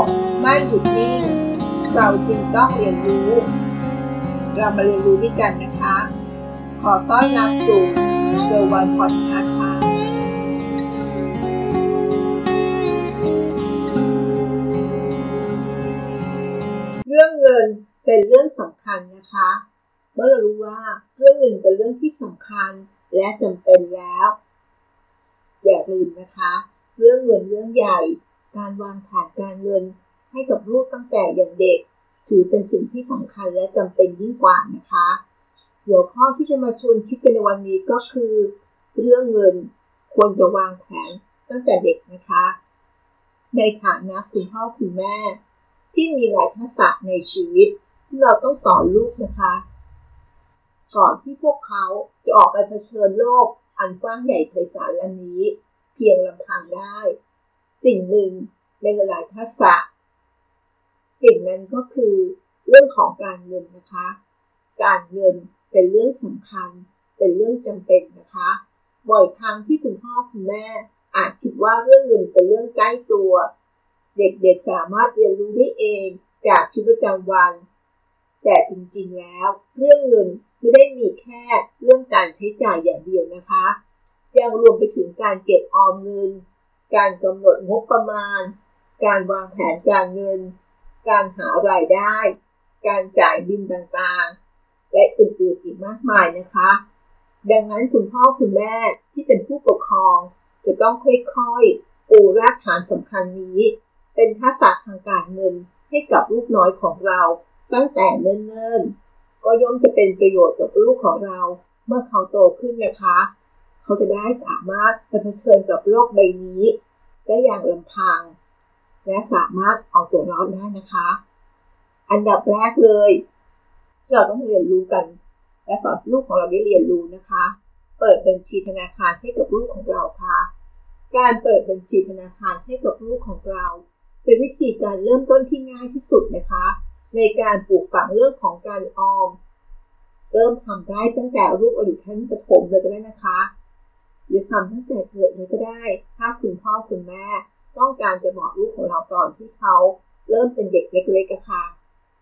กไม่หยุดนิ่ง เราจึงต้องเรียนรู้ เรามาเรียนรู้ด้วยกันนะคะ ขอต้อนรับสู่เซอร์วันพอดคาส์ค่ะเรื่องเงินเป็นเรื่องสำคัญนะคะ เมื่อเรารู้ว่าเรื่องเงินเป็นเรื่องที่สำคัญและจำเป็นแล้ว อย่าลืมนะคะ เรื่องเงินเรื่องใหญ่ การวางแผนการเงิน ให้กับลูกตั้งแต่อย่างเด็ก ถือเป็นสิ่งที่สำคัญและจำเป็นยิ่งกว่านะคะหัวข้อที่จะมาชวนคิดกันในวันนี้ก็คือ เรื่องเงินควรจะวางแผนตั้งแต่เด็กนะคะ ในฐานะคุณพ่อคุณแม่ ที่มีหลายทักษะในชีวิต ที่เราต้องสอนลูกนะคะ ก่อนที่พวกเขาจะออกไปเผชิญโลกอันกว้างใหญ่ไพศาลอันนี้ เพียงลำพังได้ สิ่งหนึ่งในหลายทักษะ สิ่งนั้นก็คือเรื่องของการเงินนะคะ การเงินเป็นเรื่องสำคัญ เป็นเรื่องจำเป็นนะคะ บ่อยครั้งที่คุณพ่อคุณแม่ อาจคิดว่าเรื่องเงินเป็นเรื่องใกล้ตัว เด็กๆสามารถเรียนรู้ได้เองจากชีวิตประจำวัน แต่จริงๆแล้ว เรื่องเงินไม่ได้มีแค่เรื่องการใช้จ่ายอย่างเดียวนะคะ ยังรวมไปถึงการเก็บออมเงิน การกำหนดงบประมาณ การวางแผนการเงิน การหารายได้ การจ่ายบินต่างๆ และอื่นๆอีกมากมายนะคะ ดังนั้นคุณพ่อคุณแม่ที่เป็นผู้ปกครอง จะต้องค่อยๆ ปูรากฐานสำคัญนี้ เป็นทักษะทางการเงินให้กับลูกน้อยของเราตั้งแต่เนิ่นๆ ก็ย่อมจะเป็นประโยชน์กับลูกของเราเมื่อเขาโตขึ้นนะคะ เขาจะได้สามารถเผชิญกับโลกใบนี้ ได้อย่างลำพัง และสามารถเอาตัวรอดได้นะคะ อันดับแรกเลยเราต้องเรียนรู้กัน และสอนลูกของเราได้เรียนรู้นะคะ เปิดบัญชีธนาคารให้กับลูกของเราค่ะ การเปิดบัญชีธนาคารให้กับลูกของเรา เป็นวิธีการเริ่มต้นที่ง่ายที่สุดนะคะ ในการปลูกฝังเรื่องของการออมเริ่มทำได้ตั้งแต่ลูกอายุชั้นประถมเลยก็ได้นะคะ หรือทำตั้งแต่เกิดเลยก็ได้ ถ้าคุณพ่อคุณแม่ ต้องการจะบอกลูกของเราตอนที่เขาเริ่มเป็นเด็กเล็กๆค่ะ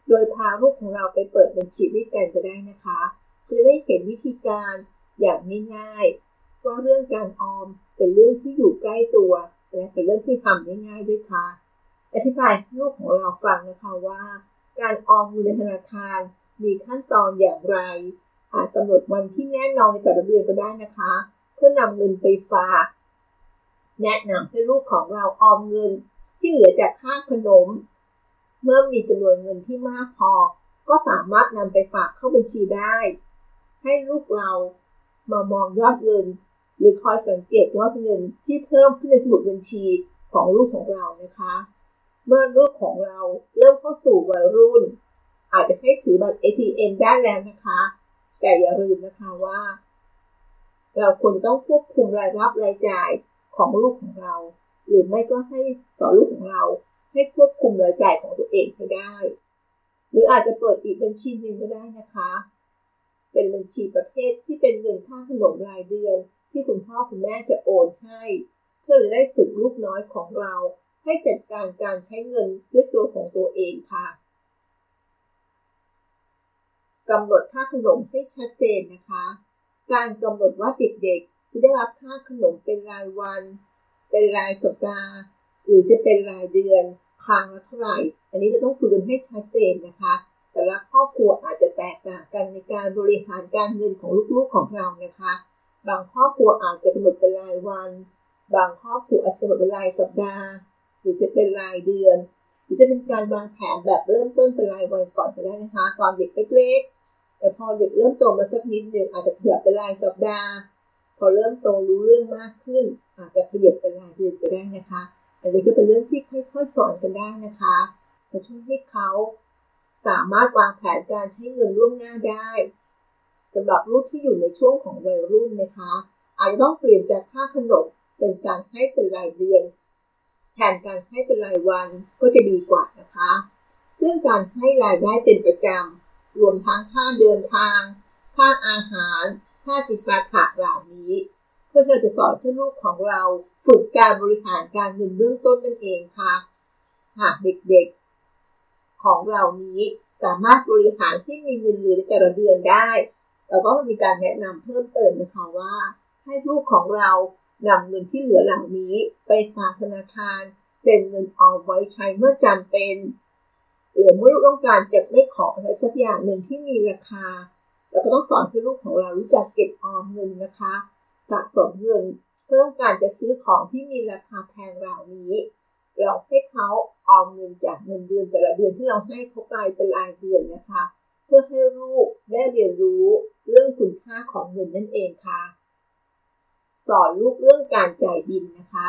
โดยพาลูกของเราไปเปิดบัญชีด้วยกันก็ได้นะคะเพื่อได้เห็นวิธีการอย่างง่ายๆว่าเรื่องการออมเป็นเรื่องที่อยู่ใกล้ตัว และเป็นเรื่องที่ทำได้ง่ายด้วยค่ะ อธิบายลูกของเราฟังนะคะว่า การออมเงินในธนาคารมีขั้นตอนอย่างไรอาจกำหนดวันที่แน่นอนในแต่ละเดือนก็ได้นะคะ พื่อนำเงินไปฝาก แนะนำให้ลูกของเราออมเงินที่เหลือจากค่าขนม เมื่อมีจำนวนเงินที่มากพอ ก็สามารถนำไปฝากเข้าบัญชีได้ ให้ลูกเรามามองยอดเงิน หรือคอยสังเกตยอดเงินที่เพิ่มขึ้นในสมุดบัญชีของลูกของเรานะคะ เมื่อลูกของเราเริ่มเข้าสู่วัยรุ่น อาจจะให้ถือบัตร ATM ได้แล้วนะคะ แต่อย่าลืมนะคะว่า เราควรจะต้องควบคุมรายรับรายจ่ายของลูกของเรา หรือไม่ก็ให้ต่อลูกของเรา ให้ควบคุมรายจ่ายของตัวเองให้ได้ หรืออาจจะเปิดอีกบัญชีหนึ่งก็ได้นะคะ เป็นบัญชีประเภทที่เป็นเงินค่าขนมรายเดือน ที่คุณพ่อคุณแม่จะโอนให้ เพื่อจะได้ฝึกลูกน้อยของเรา ให้จัดการการใช้เงินด้วยตัวของตัวเองค่ะกำหนดค่าขนมให้ชัดเจนนะคะ การกำหนดว่าเด็กๆ จะได้รับค่าขนมเป็นรายวัน เป็นรายสัปดาห์ หรือจะเป็นรายเดือนครั้งละเท่าไหร่ อันนี้เราต้องคุยกันให้ชัดเจนนะคะ แต่ละครอบครัวอาจจะแตกต่างกันในการบริหารการเงินของลูกๆของเรานะคะ บางครอบครัวอาจจะกำหนดเป็นรายวัน บางครอบครัวอาจจะกำหนดเป็นรายสัปดาห์ หรือจะเป็นรายเดือน หรือจะเป็นการวางแผนแบบเริ่มต้นเป็นรายวันก่อนก็ได้นะคะ ตอนเด็กเล็กๆ แต่พอเด็กเริ่มโตมาสักนิดหนึ่งอาจจะขยับเป็นรายสัปดาห์ พอเริ่มโตรู้เรื่องมากขึ้น อาจจะขยับเป็นรายเดือนก็ได้นะคะ อันนี้ก็เป็นเรื่องที่ค่อยๆสอนกันได้นะคะจะช่วยให้เขาสามารถวางแผนการใช้เงินล่วงหน้าได้สำหรับลูกที่อยู่ในช่วงของวัยรุ่นนะคะ อาจจะต้องเปลี่ยนจากค่าขนมเป็นการให้เป็นรายเดือน แทนการให้เป็นรายวันก็จะดีกว่านะคะซึ่องการให้รายได้เป็นประจำ รวมทั้งค่าเดินทาง ค่าอาหาร ค่าจิปาถะเหล่านี้ เพื่อเราจะสอนให้ลูกของเราฝึกการบริหารการเงินเบื้องต้นนั่นเองค่ะ หากเด็กๆ ของเรานี้สามารถบริหารที่มีเงินเหลือในแต่ละเดือนได้ เราก็มีการแนะนำเพิ่มเติมนะคะว่า ให้ลูกของเรานำเงินที่เหลือเหล่านี้ ไปฝากธนาคาร เป็นเงินออมไว้ใช้เมื่อจำเป็น หรือเมื่อลูกต้องการจะได้ของอะไรสักอย่างหนึ่งที่มีราคาเราก็ต้องสอนให้ลูกของเรารู้จักเก็บออมเงินนะคะสะสมเงินเพื่อต้องการจะซื้อของที่มีราคาแพงเหล่านี้ เราให้เขาออมเงินจากเงินเดือนแต่ละเดือนที่เราให้เขาไปเป็นรายเดือนนะคะ เพื่อให้ลูกได้เรียนรู้เรื่องคุณค่าของเงินนั่นเองค่ะ สอนลูกเรื่องการจ่ายบินนะคะ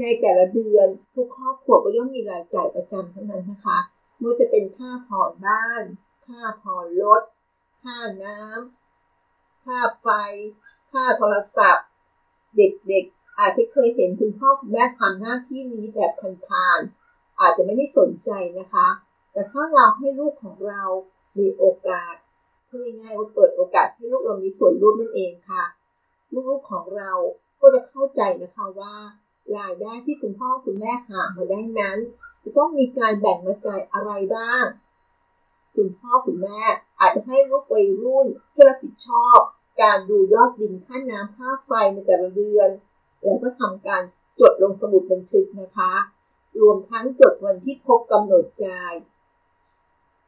ในแต่ละเดือนทุกครอบครัวก็ย่อมมีรายจ่ายประจำทั้งนั้นนะคะ ไม่ว่าจะเป็นค่าผ่อนบ้าน ค่าผ่อนรถ ค่าน้ำค่าไฟ ค่าโทรศัพท์ เด็กๆ อาจจะเคยเห็นคุณพ่อคุณแม่ทำหน้าที่นี้แบบผ่านๆ อาจจะไม่ได้สนใจนะคะ แต่ถ้าเราให้ลูกของเรามีโอกาสพูดง่ายๆว่าเปิดโอกาสให้ลูกเรามีส่วนร่วมนั่นเองค่ะ ลูกๆของเราก็จะเข้าใจนะคะว่ารายได้ที่คุณพ่อคุณแม่หามาได้นั้น จะต้องมีการแบ่งมาจ่ายอะไรบ้าง คุณพ่อคุณแม่อาจจะให้ลูกวัยรุ่นเพื่อรับผิดชอบ การดูยอดบินค่าน้ำค่าไฟในแต่ละเดือน แล้วก็ทำการจดลงสมุดบันทึกนะคะ รวมทั้งจดวันที่ครบกำหนดจ่าย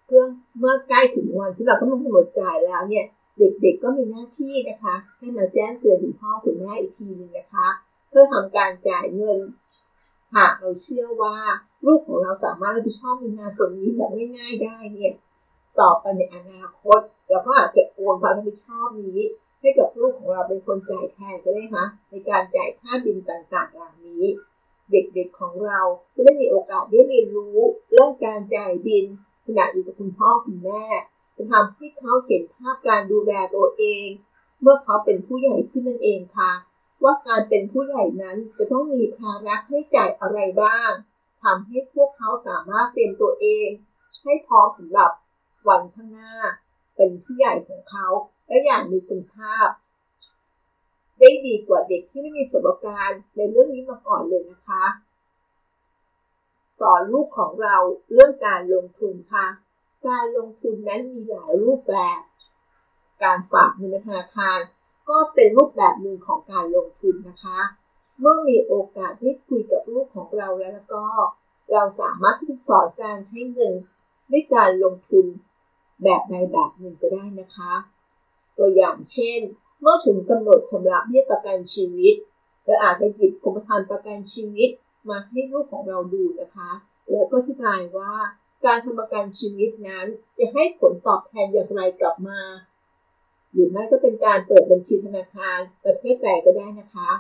เพื่อเมื่อใกล้ถึงวันที่เราต้องลงกำหนดจ่ายแล้วเนี่ย เด็กๆก็มีหน้าที่นะคะ ให้มาแจ้งเตือนคุณพ่อคุณแม่อีกทีนึงนะคะ เพื่อทำการจ่ายเงิน หากเราเชื่อว่าลูกของเราสามารถรับผิดชอบในงานส่วนนี้แบบง่ายๆได้เนี่ย ต่อไปในอนาคตเราก็อาจจะโอนความรับผิดชอบนี้ ให้กับลูกของเราเป็นคนจ่ายแทนก็ได้คะในการจ่ายค่าบินต่างๆเหล่านี้ เด็กๆของเราก็ได้มีโอกาสได้เรียนรู้เรื่องการจ่ายบินขณะอยู่กับคุณพ่อคุณแม่จะทำให้เขาเห็นภาพการดูแลตัวเอง เมื่อเขาเป็นผู้ใหญ่ขึ้นนั่นเองค่ะ ว่าการเป็นผู้ใหญ่นั้นจะต้องมีภาระให้จ่ายอะไรบ้างทำให้พวกเขาสามารถเตรียมตัวเอง ให้พร้อมสำหรับวันข้างหน้า เป็นผู้ใหญ่ของเขาและอย่างมีคุณภาพ ได้ดีกว่าเด็กที่ไม่มีประสบการณ์ในเรื่องนี้มาก่อนเลยนะคะสอนลูกของเราเรื่องการลงทุนค่ะ การลงทุนนั้นมีหลายรูปแบบ การฝากเงินในธนาคาร ก็เป็นรูปแบบหนึ่งของการลงทุนนะคะ เมื่อมีโอกาสได้คุยกับลูกของเราแล้วก็ เราสามารถที่จะสอนการใช้เงินด้วยการลงทุนแบบใดแบบหนึ่งก็ได้นะคะ ตัวอย่างเช่น เมื่อถึงกำหนดชำระเบี้ยประกันชีวิตเราอาจจะหยิบกรมธรรม์ประกันชีวิตมาให้ลูกของเราดูนะคะ แล้วก็อธิบายว่าการทำประกันชีวิตนั้นจะให้ผลตอบแทนอย่างไรกลับมา หรือไม่ก็เป็นการเปิดบัญชีธนาคารประเภทใดก็ได้นะคะ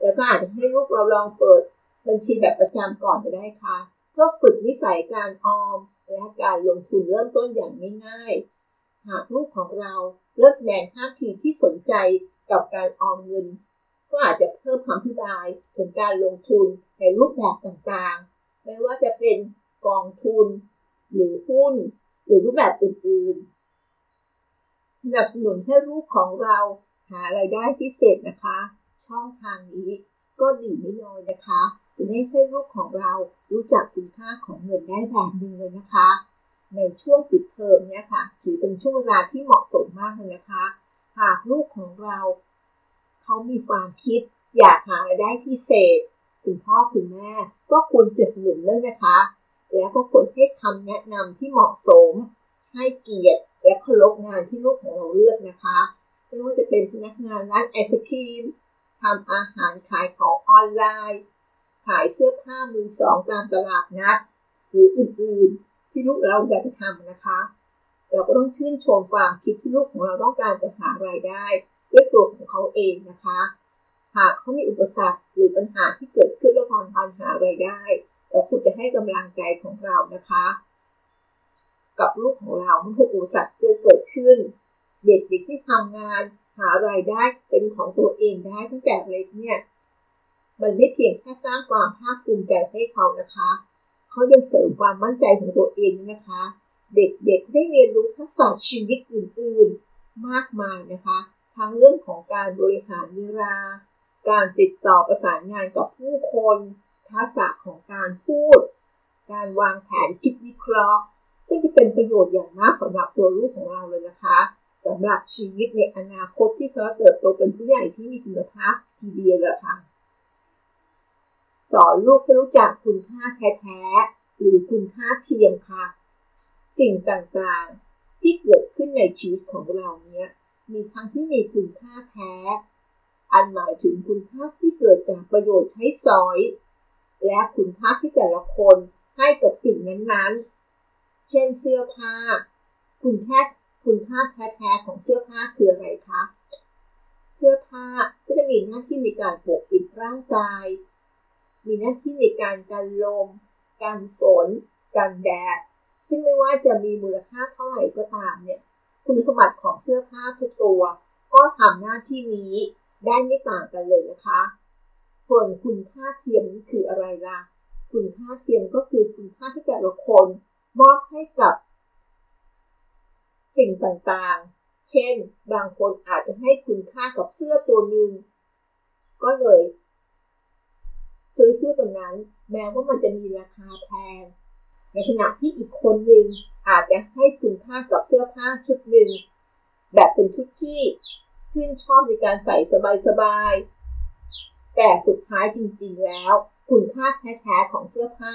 แล้วก็อาจจะให้ลูกเราลองเปิดบัญชีแบบประจำก่อนก็ได้ค่ะเพื่อฝึกนิสัยการออม และการลงทุนเริ่มต้นอย่างง่ายๆ หากลูกของเราเริ่มแสดงท่าทีที่สนใจกับการออมเงิน ก็อาจจะเพิ่มความพิบายถึงการลงทุนในรูปแบบต่างๆ ไม่ว่าจะเป็นกองทุน หรือหุ้น หรือรูปแบบอื่นๆ นับสนุนให้ลูกของเราหาไรายได้พิเศษนะคะ ช่องทางนี้ก็ดีไม่น้อยนะคะจะได้ให้ลูกของเรารู้จักคุณค่าของเงินได้แบบนึงเลยนะคะ ในช่วงปิดเทอมเนี่ยค่ะ ถือเป็นช่วงเวลาที่เหมาะสมมากเลยนะคะ หากลูกของเรา เขามีความคิด อยากหารายได้พิเศษ คุณพ่อคุณแม่ ก็ควรจะสนับสนุนเลยนะคะ แล้วก็ควรให้คำแนะนำที่เหมาะสม ให้เกียรติ และเคารพงานที่ลูกของเราเลือกนะคะไม่ว่าจะเป็นพนักงานร้านไอศครีมทำอาหารขายของออนไลน์ ขายเสื้อผ้ามือสองตามตลาดนัด หรืออื่นๆ ที่ลูกเราอยากจะทำนะคะ เราก็ต้องชื่นชมความคิดที่ลูกของเราต้องการจะหารายได้ ด้วยตัวของเขาเองนะคะ หากเขามีอุปสรรคหรือปัญหาที่เกิดขึ้นระหว่างการหารายได้ เราควรจะให้กำลังใจของเรานะคะ กับลูกของเราเมื่ออุปสรรคเกิดขึ้น เด็กๆที่ทำงานหารายได้เป็นของตัวเองได้ตั้งแต่เล็กเนี่ยมันไม่เพียงแค่สร้างความภาคภูมิใจให้เขานะคะ เขายังเสริมความมั่นใจของตัวเองนะคะ เด็กๆได้เรียนรู้ทักษะชีวิตอื่นๆ มากมายนะคะ ทั้งเรื่องของการบริหารเวลา การติดต่อประสานงานกับผู้คน ทักษะของการพูด การวางแผนคิดวิเคราะห์ ซึ่งจะเป็นประโยชน์อย่างมากสำหรับตัวลูกของเราเลยนะคะสำหรับชีวิตในอนาคตที่เขาเติบโตเป็นผู้ใหญ่ที่มีคุณภาพทีเดียวละค่ะสอนลูกให้รู้จักคุณค่าแท้ๆหรือคุณค่าเทียมค่ะ สิ่งต่างๆที่เกิดขึ้นในชีวิตของเราเนี้ย มีทั้งที่มีคุณค่าแท้ อันหมายถึงคุณค่าที่เกิดจากประโยชน์ใช้สอย และคุณค่าที่แต่ละคนให้กับสิ่งนั้นๆ เช่นเสื้อผ้า คุณแค่คุณค่าแท้ๆของเสื้อผ้าคืออะไรคะ เสื้อผ้าก็จะมีหน้าที่ในการปกปิดร่างกาย มีหน้าที่ในการกันลม กันฝน กันแดด ซึ่งไม่ว่าจะมีมูลค่าเท่าไหร่ก็ตามเนี่ย คุณสมบัติของเสื้อผ้าทุกตัว ก็ทำหน้าที่นี้ได้ไม่ต่างกันเลยนะคะ ส่วนคุณค่าเทียมคืออะไรล่ะ คุณค่าเทียมก็คือคุณค่าที่แต่ละคน มอบให้กับ สิ่งต่างๆ เช่น บางคนอาจจะให้คุณค่ากับเสื้อตัวหนึ่ง ก็เลย ซื้อเสื้อตัวนั้น แม้ว่ามันจะมีราคาแพง ในขณะที่อีกคนหนึ่งอาจจะให้คุณค่ากับเสื้อผ้าชุดหนึ่ง แบบเป็นชุดที่ชื่นชอบในการใส่สบายๆ แต่สุดท้ายจริงๆแล้ว คุณค่าแท้ๆของเสื้อผ้า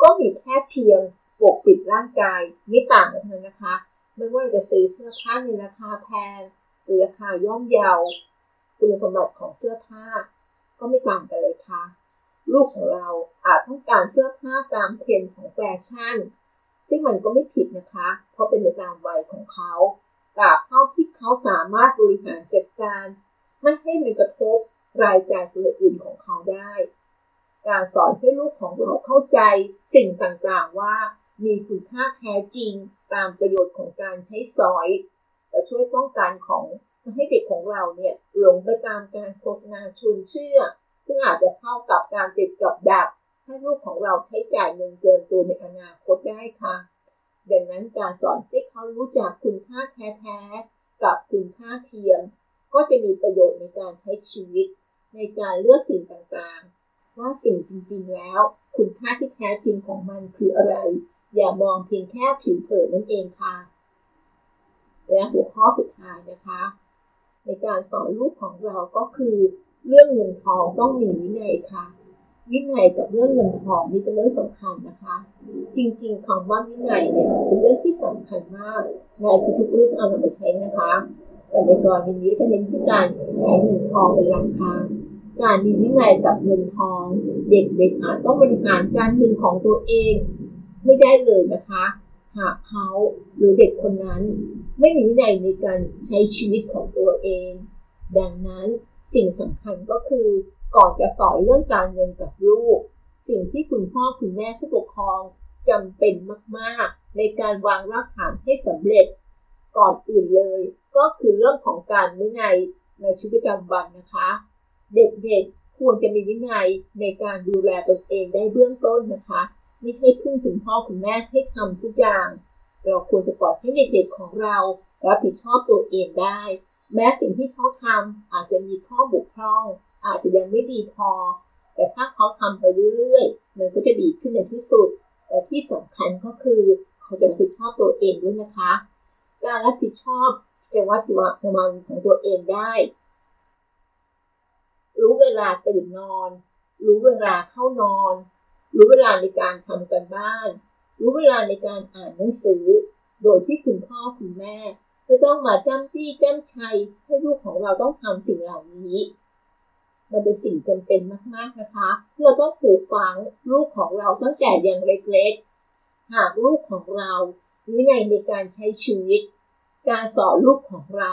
ก็มีแค่เพียง ปกปิดร่างกายไม่ต่างกันเท่านั้นนะคะ ไม่ว่าเราจะซื้อเสื้อผ้าในราคาแพงหรือราคาย่อมเยาคุณสมบัติของเสื้อผ้า ก็ไม่ต่างกันเลยค่ะ ลูกของเราอาจต้องการเสื้อผ้าตามเทรนด์ของแฟชั่น ซึ่งมันก็ไม่ผิดนะคะ เพราะเป็นไปตามวัยของเขาตราบเท่าที่เขาสามารถบริหารจัดการ ไม่ให้มันกระทบรายจ่ายส่วนอื่นของเขาได้ การสอนให้ลูกของเราเข้าใจสิ่งต่างๆว่า มีคุณค่าแท้จริงตามประโยชน์ของการใช้สอยและช่วยป้องกันของให้เด็กของเราเนี่ยหลงไปตามการโฆษณาชวนเชื่อ ซึ่งอาจจะเข้ากับการติดกับดักให้ลูกของเราใช้จ่ายเงินเกินตัวในอนาคตได้ค่ะ ดังนั้นการสอนให้เขารู้จักคุณค่าแท้ๆกับคุณค่าเทียม ก็จะมีประโยชน์ในการใช้ชีวิต ในการเลือกสิ่งต่างๆ ว่าสิ่งจริงๆแล้ว คุณค่าที่แท้จริงของมันคืออะไร อย่ามองเพียงแค่ผิวเผินนั่นเองค่ะ และหัวข้อสุดท้ายนะคะ ในการสอนลูกของเราก็คือ เรื่องเงินทองต้องมีวินัยค่ะ วินัยกับเรื่องเงินทองนี่เป็นเรื่องสำคัญนะคะ จริงๆคำว่าวินัยเนี่ยเป็นเรื่องที่สำคัญมากในทุกๆเรื่องเอานำไปใช้นะคะแต่ในกรณีนี้จะเน้นที่การใช้เงินทองเป็นหลักค่ะการมีวินัยกับเงินทอง เด็กๆอาจต้องบริหารการเงินของตัวเอง ไม่ได้เลยนะคะ หากเขาหรือเด็กคนนั้น ไม่มีวินัยในการใช้ชีวิตของตัวเอง ดังนั้นสิ่งสำคัญก็คือก่อนจะสอนเรื่องการเงินกับลูก สิ่งที่คุณพ่อคุณแม่ผู้ปกครองจำเป็นมากๆ ในการวางรากฐานให้สำเร็จ ก่อนอื่นเลย ก็คือเรื่องของการวินัยในชีวิตประจำวันนะคะ เด็กๆควรจะมีวินัยในการดูแลตนเองได้เบื้องต้นนะคะ ไม่ใช่พึ่งคุณพ่อคุณแม่ให้ทำทุกอย่าง เราควรจะปล่อยให้เด็กๆของเรารับผิดชอบตัวเองได้ แม้สิ่งที่เขาทำอาจจะมีข้อบกพร่อง อาจจะยังไม่ดีพอ แต่ถ้าเขาทำไปเรื่อยๆ มันก็จะดีขึ้นในที่สุด แต่ที่สำคัญก็คือ เขาจะรับผิดชอบตัวเองด้วยนะคะ การรับผิดชอบจะวัดจุประมาณของตัวเองได้ รู้เวลาตื่นนอน รู้เวลาเข้านอน รู้เวลาในการทำกันบ้าน รู้เวลาในการอ่านหนังสือ โดยที่คุณพ่อคุณแม่ไม่ต้องมาจ้ำจี้จ้ำชัยให้ลูกของเราต้องทำสิ่งเหล่านี้ มันเป็นสิ่งจำเป็นมากๆนะคะเราต้องปลูกฝังลูกของเราตั้งแต่ยังเล็กๆ หากลูกของเราวินัยในการใช้ชีวิต การสอนลูกของเรา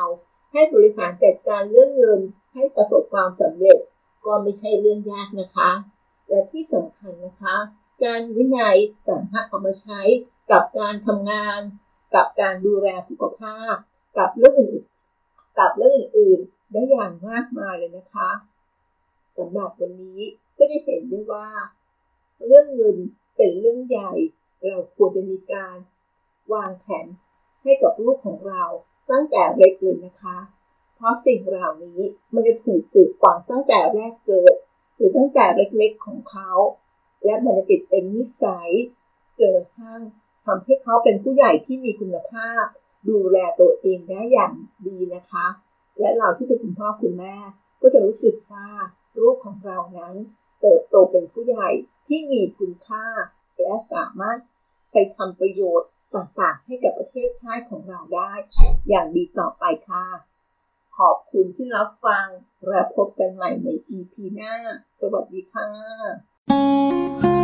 ให้บริหารจัดการเรื่องเงินให้ประสบความสำเร็จ ก็ไม่ใช่เรื่องยากนะคะ และที่สำคัญนะคะ การวินัยสามารถเอามาใช้กับการทำงาน กับการดูแลสุขภาพ กับเรื่องอื่นกับเรื่องอื่นๆได้อย่างมากมายเลยนะคะสำหรับวันนี้ก็จะเห็นได้ว่า เรื่องเงินเป็นเรื่องใหญ่ เราควรจะมีการวางแผนให้กับลูกของเราตั้งแต่เล็กเลยนะคะ เพราะสิ่งเหล่านี้มันจะถูกปลูกฝังตั้งแต่แรกเกิด หรือตั้งแต่เล็กๆของเขา และมันจะติดเป็นนิสัยจนกระทั่งทำให้เขาเป็นผู้ใหญ่ที่มีคุณภาพ ดูแลตัวเองได้อย่างดีนะคะ และเราที่เป็นคุณพ่อคุณแม่ก็จะรู้สึกว่าลูกของเรานั้น เติบโตเป็นผู้ใหญ่ที่มีคุณค่า และสามารถไปทำประโยชน์ต่างๆ ให้กับประเทศชาติของเราได้ อย่างดีต่อไปค่ะ ขอบคุณที่รับฟังและพบกันใหม่ใน EP หน้า สวัสดีค่ะ